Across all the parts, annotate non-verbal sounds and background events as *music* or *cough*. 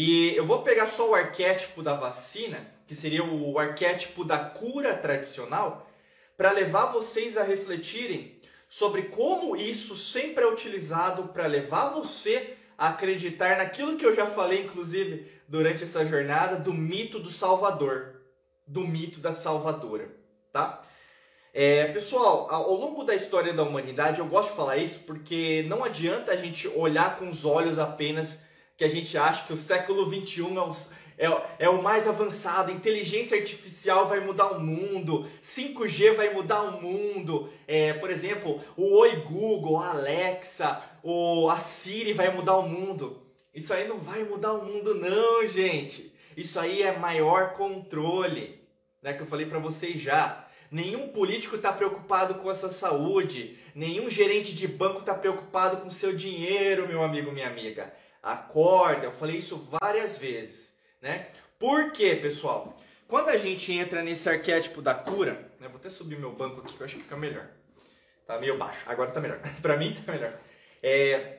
E eu vou pegar só o arquétipo da vacina, que seria o arquétipo da cura tradicional, para levar vocês a refletirem sobre como isso sempre é utilizado para levar você a acreditar naquilo que eu já falei, inclusive, durante essa jornada, do mito do Salvador, do mito da Salvadora, tá? É, pessoal, ao longo da história da humanidade, eu gosto de falar isso porque não adianta a gente olhar com os olhos apenas que a gente acha que o século XXI é o, é, é o mais avançado, inteligência artificial vai mudar o mundo, 5G vai mudar o mundo, é, por exemplo, o Oi Google, a Alexa, o, a Siri vai mudar o mundo. Isso aí não vai mudar o mundo não, gente. Isso aí é maior controle, né, que eu falei para vocês já. Nenhum político está preocupado com a sua saúde, nenhum gerente de banco está preocupado com seu dinheiro, meu amigo, minha amiga. Acorda, eu falei isso várias vezes, né? Por quê, pessoal? Quando a gente entra nesse arquétipo da cura, né? Vou até subir meu banco aqui que eu acho que fica melhor. Tá meio baixo, agora tá melhor. *laughs* para mim tá melhor. É,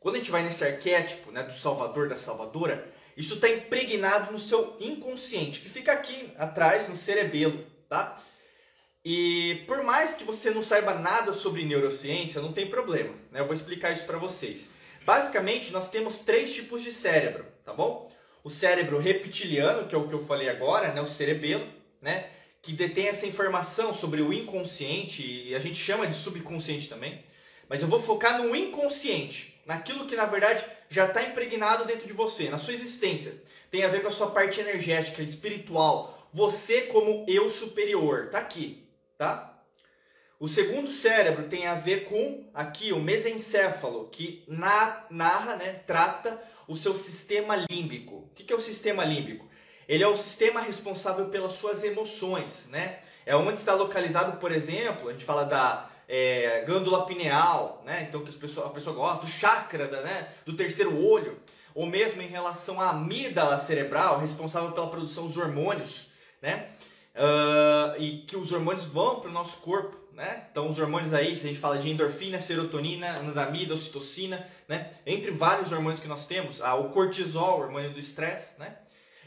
quando a gente vai nesse arquétipo, né, do salvador, da salvadora, isso está impregnado no seu inconsciente, que fica aqui atrás, no cerebelo, tá? E por mais que você não saiba nada sobre neurociência, não tem problema, né? Eu vou explicar isso para vocês. Basicamente, nós temos três tipos de cérebro, tá bom? O cérebro reptiliano, que é o que eu falei agora, né? O cerebelo, né? Que detém essa informação sobre o inconsciente, e a gente chama de subconsciente também. Mas eu vou focar no inconsciente, naquilo que na verdade já está impregnado dentro de você, na sua existência. Tem a ver com a sua parte energética, espiritual. Você como eu superior, tá aqui, tá? O segundo cérebro tem a ver com aqui o mesencéfalo, que na, narra, né, trata o seu sistema límbico. O que, que é o sistema límbico? Ele é o sistema responsável pelas suas emoções, né? É onde está localizado, por exemplo, a gente fala da é, glândula pineal, né? Então que a pessoa, a pessoa gosta do chakra, da, né? Do terceiro olho, ou mesmo em relação à amígdala cerebral, responsável pela produção dos hormônios, né? Uh, e que os hormônios vão para o nosso corpo, né? Então os hormônios aí, se a gente fala de endorfina, serotonina, anandamida, ocitocina, né? Entre vários hormônios que nós temos, ah, o cortisol, o hormônio do estresse, né?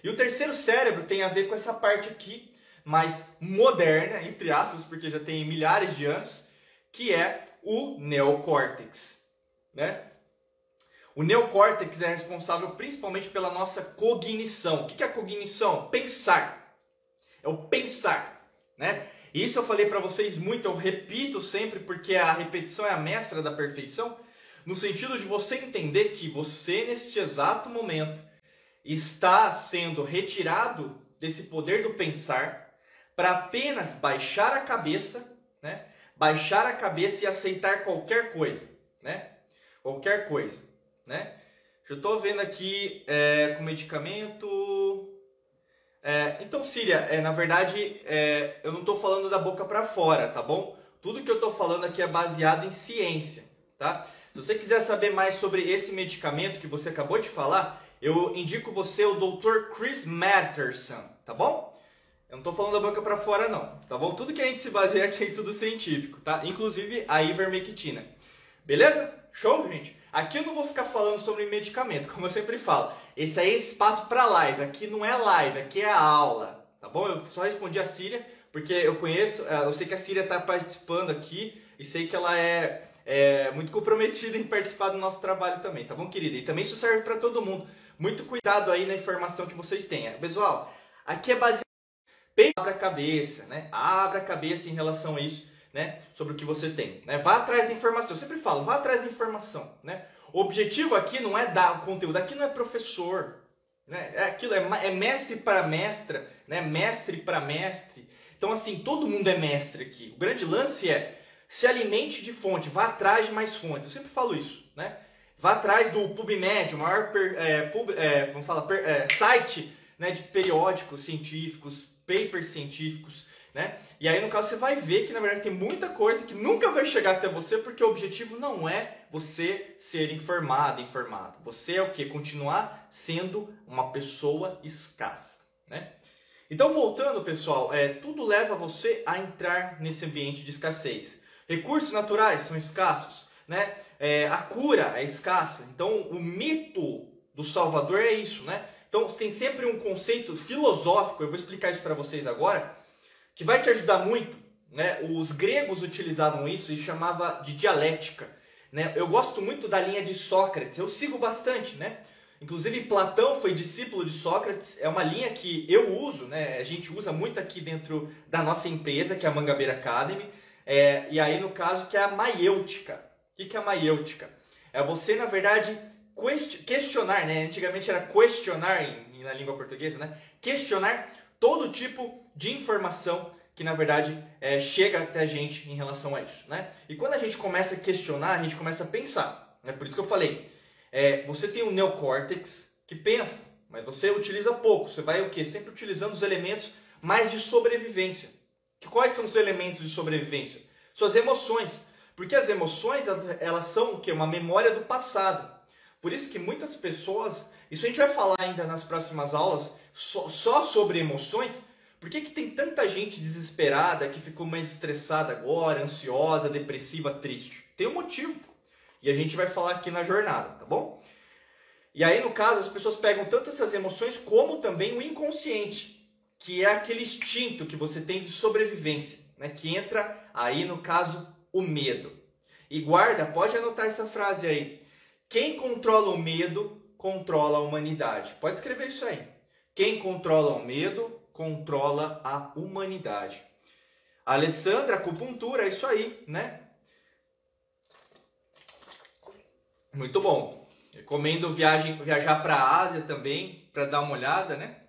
E o terceiro cérebro tem a ver com essa parte aqui, mais moderna, entre aspas, porque já tem milhares de anos, que é o neocórtex, né? O neocórtex é responsável principalmente pela nossa cognição. O que é cognição? Pensar é o pensar, né? Isso eu falei para vocês muito, eu repito sempre porque a repetição é a mestra da perfeição, no sentido de você entender que você neste exato momento está sendo retirado desse poder do pensar para apenas baixar a cabeça, né? Baixar a cabeça e aceitar qualquer coisa, né? Qualquer coisa, né? Eu estou vendo aqui é, com medicamento é, então, Síria, é, na verdade, é, eu não estou falando da boca para fora, tá bom? Tudo que eu estou falando aqui é baseado em ciência, tá? Se você quiser saber mais sobre esse medicamento que você acabou de falar, eu indico você o Dr. Chris Matterson, tá bom? Eu não estou falando da boca para fora não, tá bom? Tudo que a gente se baseia aqui é estudo científico, tá? Inclusive a ivermectina. Beleza? Show, gente? Aqui eu não vou ficar falando sobre medicamento, como eu sempre falo. Esse aí é espaço para live. Aqui não é live, aqui é aula. Tá bom? Eu só respondi a Síria, porque eu conheço, é, eu sei que a Síria está participando aqui e sei que ela é, é, muito comprometida em participar do nosso trabalho também, tá bom, querida? E também isso serve para todo mundo. Muito cuidado aí na informação que vocês têm. Pessoal, aqui é baseado. Abra a cabeça, né? Abra a cabeça em relação a isso né, sobre o que você tem. Né? Vá atrás da informação. Eu sempre falo, vá atrás da informação. Né? O objetivo aqui não é dar o conteúdo, aqui não é professor. Né? É aquilo, é, é mestre para mestra, né? mestre para mestre. Então, assim, todo mundo é mestre aqui. O grande lance é se alimente de fonte, vá atrás de mais fontes. Eu sempre falo isso, né? Vá atrás do PubMed, o maior per, é, pub, é, vamos falar, per, é, site né, de periódicos científicos, papers científicos, né? E aí, no caso, você vai ver que na verdade tem muita coisa que nunca vai chegar até você, porque o objetivo não é você ser informado, informado. Você é o que? Continuar sendo uma pessoa escassa. Né? Então, voltando, pessoal, é, tudo leva você a entrar nesse ambiente de escassez. Recursos naturais são escassos, né? É, a cura é escassa. Então, o mito do Salvador é isso, né? Então tem sempre um conceito filosófico, eu vou explicar isso para vocês agora, que vai te ajudar muito. Né? Os gregos utilizavam isso e chamava de dialética. Né? Eu gosto muito da linha de Sócrates, eu sigo bastante, né? Inclusive Platão foi discípulo de Sócrates, é uma linha que eu uso, né? A gente usa muito aqui dentro da nossa empresa, que é a Mangabeira Academy. É, e aí, no caso, que é a maiêutica. O que é a maiêutica? É você, na verdade, questionar, né? Antigamente era questionar em, na língua portuguesa, né? Questionar todo tipo de informação que na verdade é, chega até a gente em relação a isso, né? E quando a gente começa a questionar, a gente começa a pensar. Né? por isso que eu falei, é, você tem um neocórtex que pensa, mas você utiliza pouco. Você vai o quê? Sempre utilizando os elementos mais de sobrevivência. Que quais são os elementos de sobrevivência? Suas emoções. Porque as emoções, elas são o quê? Uma memória do passado. Por isso que muitas pessoas, isso a gente vai falar ainda nas próximas aulas, só, só sobre emoções. Por que, que tem tanta gente desesperada que ficou mais estressada agora, ansiosa, depressiva, triste? Tem um motivo. E a gente vai falar aqui na jornada, tá bom? E aí, no caso, as pessoas pegam tanto essas emoções como também o inconsciente, que é aquele instinto que você tem de sobrevivência, né? Que entra aí, no caso, o medo. E guarda, pode anotar essa frase aí. Quem controla o medo, controla a humanidade. Pode escrever isso aí. Quem controla o medo, controla a humanidade. Alessandra, acupuntura, é isso aí, né? Muito bom. Recomendo viagem, viajar para a Ásia também, para dar uma olhada, né?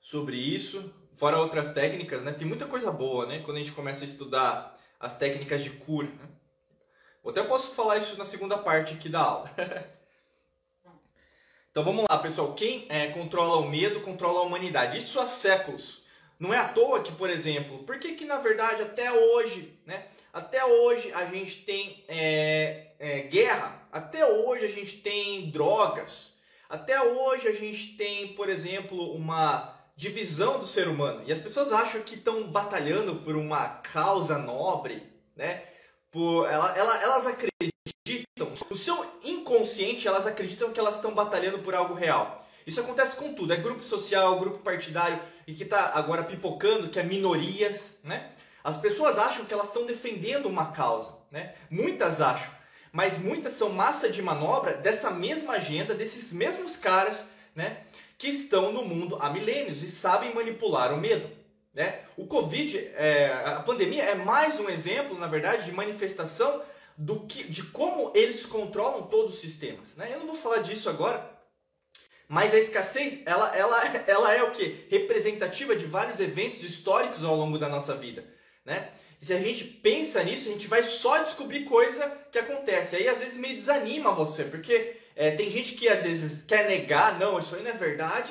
Sobre isso. Fora outras técnicas, né? Tem muita coisa boa, né? Quando a gente começa a estudar as técnicas de cura. Né? Eu até posso falar isso na segunda parte aqui da aula. *laughs* então vamos lá, pessoal. Quem é, controla o medo, controla a humanidade. Isso há séculos. Não é à toa que, por exemplo, por que que na verdade até hoje, né? Até hoje a gente tem é, é, guerra. Até hoje a gente tem drogas. Até hoje a gente tem, por exemplo, uma divisão do ser humano. E as pessoas acham que estão batalhando por uma causa nobre, né? por ela, ela, elas acreditam, o seu inconsciente, elas acreditam que elas estão batalhando por algo real. Isso acontece com tudo, é grupo social, grupo partidário e que está agora pipocando, que é minorias, né? As pessoas acham que elas estão defendendo uma causa, né? Muitas acham, mas muitas são massa de manobra dessa mesma agenda, desses mesmos caras, né? Que estão no mundo há milênios e sabem manipular o medo. Né? O Covid, é, a pandemia é mais um exemplo, na verdade, de manifestação do que, de como eles controlam todos os sistemas. Né? Eu não vou falar disso agora, mas a escassez, ela, ela, *laughs* ela é o que? Representativa de vários eventos históricos ao longo da nossa vida. Né? E se a gente pensa nisso, a gente vai só descobrir coisa que acontece. Aí às vezes meio desanima você, porque é, tem gente que às vezes quer negar, não, isso aí não é verdade,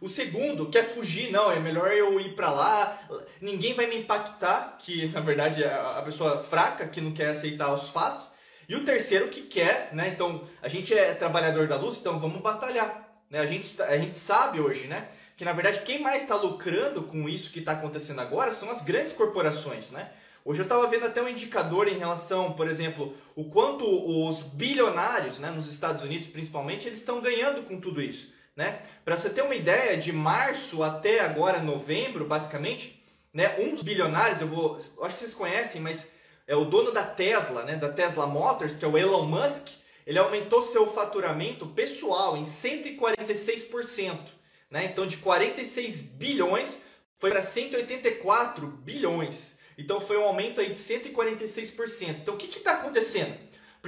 o segundo quer fugir, não, é melhor eu ir para lá, ninguém vai me impactar, que na verdade é a pessoa fraca que não quer aceitar os fatos. E o terceiro que quer, né? Então, a gente é trabalhador da luz, então vamos batalhar. Né? A, gente, a gente sabe hoje, né? Que na verdade quem mais está lucrando com isso que está acontecendo agora são as grandes corporações, né? Hoje eu estava vendo até um indicador em relação, por exemplo, o quanto os bilionários, né, nos Estados Unidos principalmente, eles estão ganhando com tudo isso. Né? Para você ter uma ideia, de março até agora novembro, basicamente, né, um dos bilionários, eu vou, acho que vocês conhecem, mas é o dono da Tesla, né, da Tesla Motors, que é o Elon Musk, ele aumentou seu faturamento pessoal em 146%, né? Então de 46 bilhões foi para 184 bilhões. Então foi um aumento aí de 146%. Então o que está acontecendo?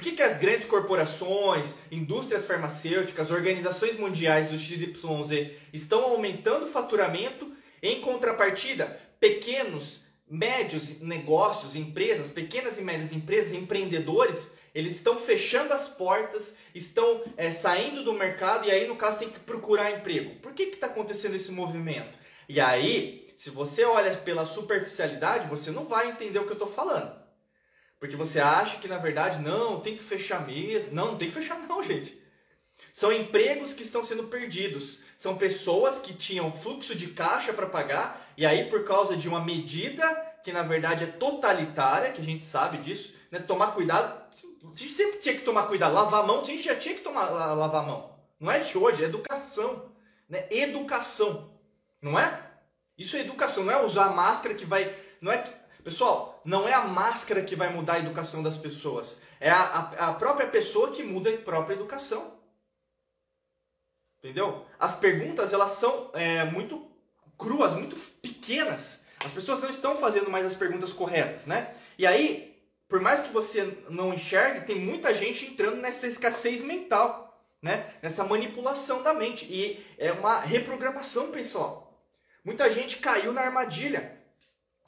Por que, que as grandes corporações, indústrias farmacêuticas, organizações mundiais do XYZ estão aumentando o faturamento em contrapartida? Pequenos, médios negócios, empresas, pequenas e médias empresas, empreendedores, eles estão fechando as portas, estão é, saindo do mercado e aí, no caso, tem que procurar emprego. Por que está acontecendo esse movimento? E aí, se você olha pela superficialidade, você não vai entender o que eu estou falando. Porque você acha que na verdade não, tem que fechar mesmo. Não, não tem que fechar *laughs* não, gente. São empregos que estão sendo perdidos. São pessoas que tinham fluxo de caixa para pagar e aí por causa de uma medida que na verdade é totalitária, que a gente sabe disso, né? Tomar cuidado. A gente sempre tinha que tomar cuidado. Lavar a mão, a gente já tinha que tomar, lavar a mão. Não é de hoje, é educação. Né? Educação. Não é? Isso é educação, não é usar máscara que vai. Não é Pessoal, não é a máscara que vai mudar a educação das pessoas. É a, a, a própria pessoa que muda a própria educação. Entendeu? As perguntas, elas são é, muito cruas, muito pequenas. As pessoas não estão fazendo mais as perguntas corretas, né? E aí, por mais que você não enxergue, tem muita gente entrando nessa escassez mental, né? Nessa manipulação da mente. E é uma reprogramação, pessoal. Muita gente caiu na armadilha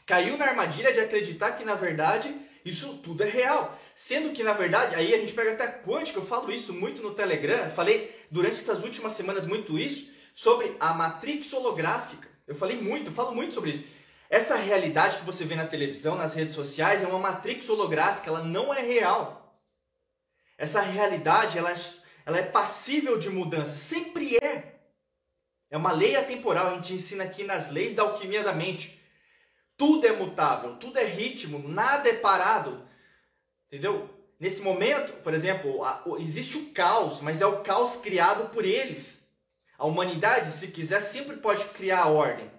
caiu na armadilha de acreditar que na verdade isso tudo é real. Sendo que na verdade, aí a gente pega até quântica, eu falo isso muito no Telegram, falei durante essas últimas semanas muito isso, sobre a matrix holográfica. Eu falei muito, eu falo muito sobre isso. Essa realidade que você vê na televisão, nas redes sociais, é uma matrix holográfica, ela não é real. Essa realidade, ela é, ela é passível de mudança, sempre é. É uma lei atemporal, a gente ensina aqui nas leis da alquimia da mente. Tudo é mutável, tudo é ritmo, nada é parado. Entendeu? Nesse momento, por exemplo, existe o caos, mas é o caos criado por eles. A humanidade, se quiser, sempre pode criar ordem.